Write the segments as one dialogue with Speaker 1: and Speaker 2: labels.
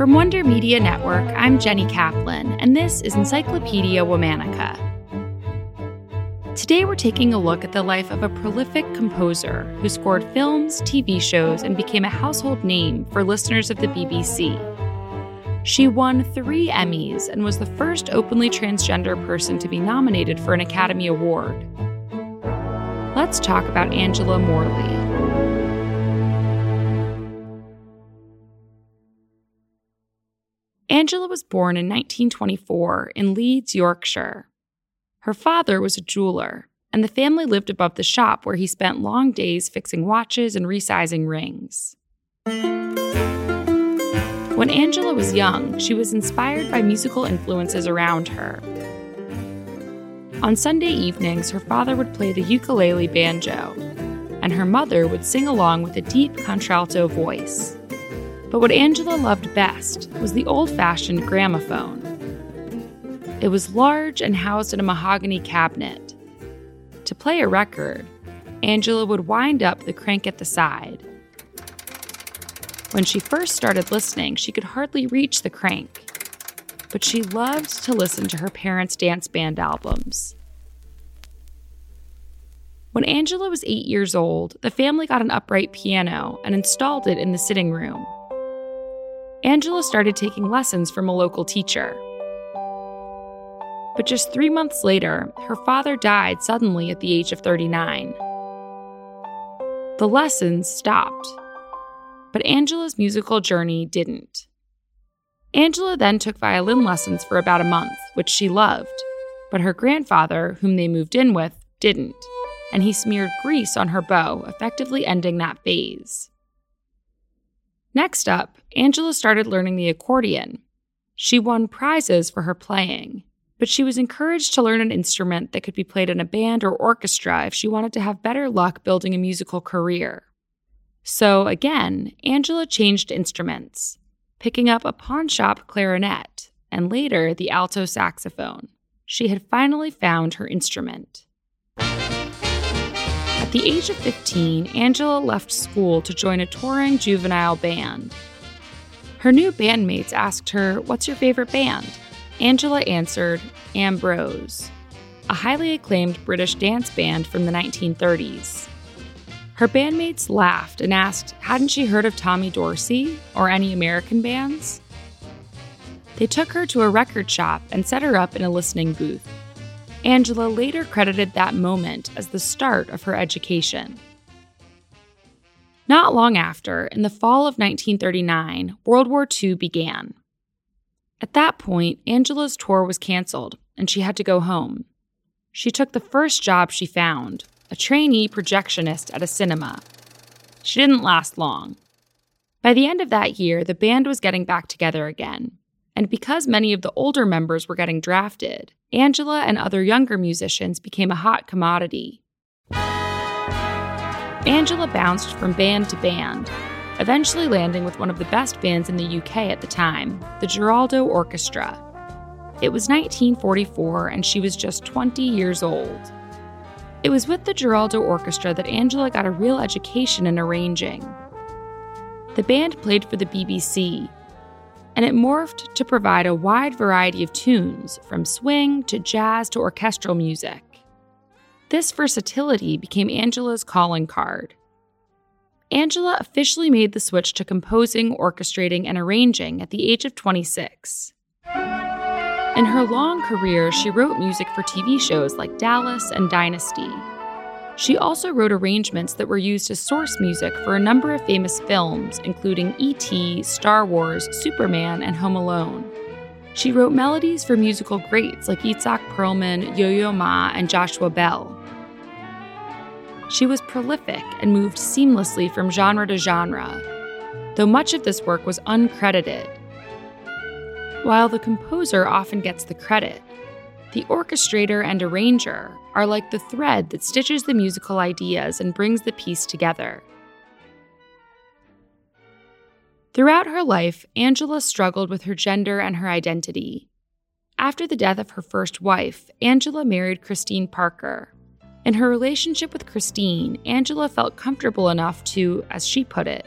Speaker 1: From Wonder Media Network, I'm Jenny Kaplan, and this is Encyclopedia Womannica. Today we're taking a look at the life of a prolific composer who scored films, TV shows, and became a household name for listeners of the BBC. She won three Emmys and was the first openly transgender person to be nominated for an Academy Award. Let's talk about Angela Morley. Angela was born in 1924 in Leeds, Yorkshire. Her father was a jeweler, and the family lived above the shop where he spent long days fixing watches and resizing rings. When Angela was young, she was inspired by musical influences around her. On Sunday evenings, her father would play the ukulele banjo, and her mother would sing along with a deep contralto voice. But what Angela loved best was the old fashioned gramophone. It was large and housed in a mahogany cabinet. To play a record, Angela would wind up the crank at the side. When she first started listening, she could hardly reach the crank, but she loved to listen to her parents' dance band albums. When Angela was eight years old, the family got an upright piano and installed it in the sitting room. Angela started taking lessons from a local teacher. But just three months later, her father died suddenly at the age of 39. The lessons stopped, but Angela's musical journey didn't. Angela then took violin lessons for about a month, which she loved, but her grandfather, whom they moved in with, didn't, and he smeared grease on her bow, effectively ending that phase. Next up, Angela started learning the accordion. She won prizes for her playing, but she was encouraged to learn an instrument that could be played in a band or orchestra if she wanted to have better luck building a musical career. So again, Angela changed instruments, picking up a pawnshop clarinet and later the alto saxophone. She had finally found her instrument. At the age of 15, Angela left school to join a touring juvenile band. Her new bandmates asked her, What's your favorite band? Angela answered Ambrose, a highly acclaimed British dance band from the 1930s. Her bandmates laughed and asked, hadn't she heard of Tommy Dorsey or any American bands? They took her to a record shop and set her up in a listening booth. Angela later credited that moment as the start of her education. Not long after, in the fall of 1939, World War II began. At that point, Angela's tour was canceled and she had to go home. She took the first job she found, a trainee projectionist at a cinema. She didn't last long. By the end of that year, the band was getting back together again. And because many of the older members were getting drafted, Angela and other younger musicians became a hot commodity. Angela bounced from band to band, eventually landing with one of the best bands in the UK at the time, the Geraldo Orchestra. It was 1944 and she was just 20 years old. It was with the Geraldo Orchestra that Angela got a real education in arranging. The band played for the BBC, and it morphed to provide a wide variety of tunes, from swing to jazz to orchestral music. This versatility became Angela's calling card. Angela officially made the switch to composing, orchestrating, and arranging at the age of 26. In her long career, she wrote music for TV shows like Dallas and Dynasty. She also wrote arrangements that were used as source music for a number of famous films, including E.T., Star Wars, Superman, and Home Alone. She wrote melodies for musical greats like Itzhak Perlman, Yo Yo Ma, and Joshua Bell. She was prolific and moved seamlessly from genre to genre, though much of this work was uncredited. While the composer often gets the credit, the orchestrator and arranger are like the thread that stitches the musical ideas and brings the piece together. Throughout her life, Angela struggled with her gender and her identity. After the death of her first wife, Angela married Christine Parker, in her relationship with Christine, Angela felt comfortable enough to, as she put it,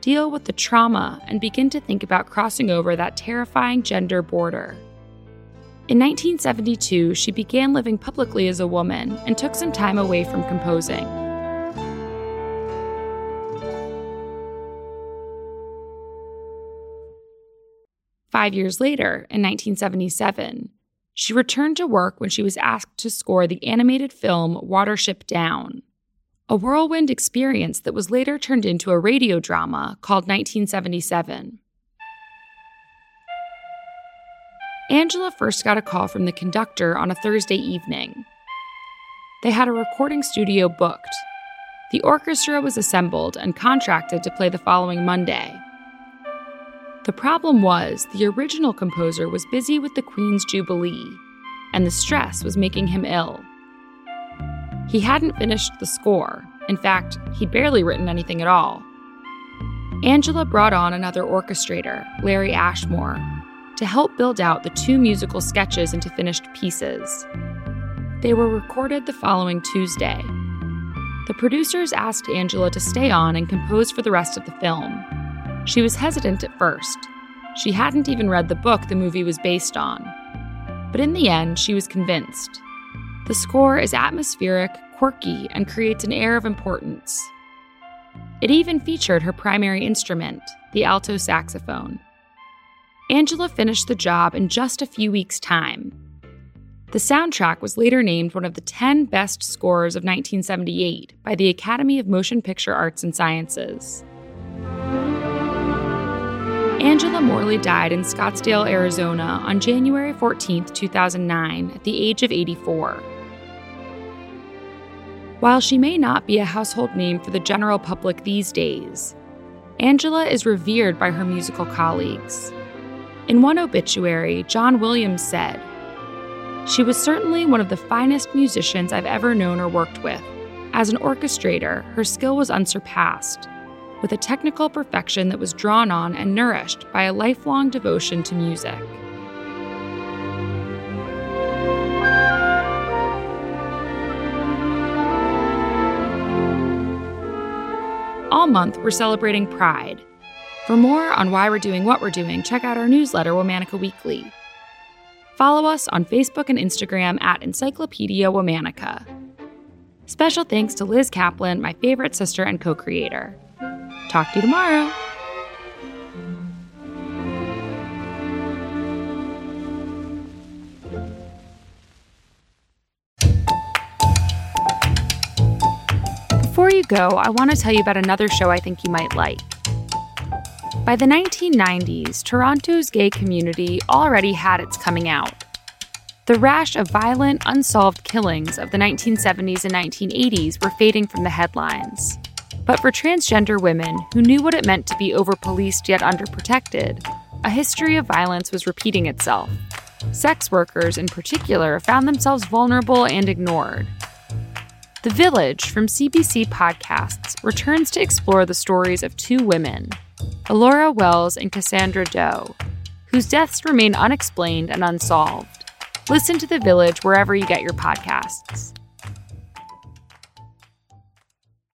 Speaker 1: deal with the trauma, and begin to think about crossing over that terrifying gender border. In 1972, she began living publicly as a woman and took some time away from composing. Five years later, in 1977, she returned to work when she was asked to score the animated film Watership Down, a whirlwind experience that was later turned into a radio drama called 1977. Angela first got a call from the conductor on a Thursday evening. They had a recording studio booked. The orchestra was assembled and contracted to play the following Monday. The problem was the original composer was busy with the Queen's Jubilee, and the stress was making him ill. He hadn't finished the score. In fact, he'd barely written anything at all. Angela brought on another orchestrator, Larry Ashmore, to help build out the two musical sketches into finished pieces. They were recorded the following Tuesday. The producers asked Angela to stay on and compose for the rest of the film. She was hesitant at first. She hadn't even read the book the movie was based on. But in the end, she was convinced. The score is atmospheric, quirky, and creates an air of importance. It even featured her primary instrument, the alto saxophone. Angela finished the job in just a few weeks' time. The soundtrack was later named one of the 10 best scores of 1978 by the Academy of Motion Picture Arts and Sciences. Angela Morley died in Scottsdale, Arizona on January 14, 2009, at the age of 84. While she may not be a household name for the general public these days, Angela is revered by her musical colleagues. In one obituary, John Williams said, She was certainly one of the finest musicians I've ever known or worked with. As an orchestrator, her skill was unsurpassed, with a technical perfection that was drawn on and nourished by a lifelong devotion to music. All month, we're celebrating Pride for more on why we're doing what we're doing, check out our newsletter, Womannica Weekly. Follow us on Facebook and Instagram at Encyclopedia Womannica. Special thanks to Liz Kaplan, my favorite sister and co creator. Talk to you tomorrow. Before you go, I want to tell you about another show I think you might like. By the 1990s, Toronto's gay community already had its coming out. The rash of violent, unsolved killings of the 1970s and 1980s were fading from the headlines. But for transgender women who knew what it meant to be overpoliced yet underprotected, a history of violence was repeating itself. Sex workers, in particular, found themselves vulnerable and ignored. The Village from CBC Podcasts returns to explore the stories of two women Alloura Wells and Cassandra Do, whose deaths remain unexplained and unsolved. Listen to The Village wherever you get your podcasts.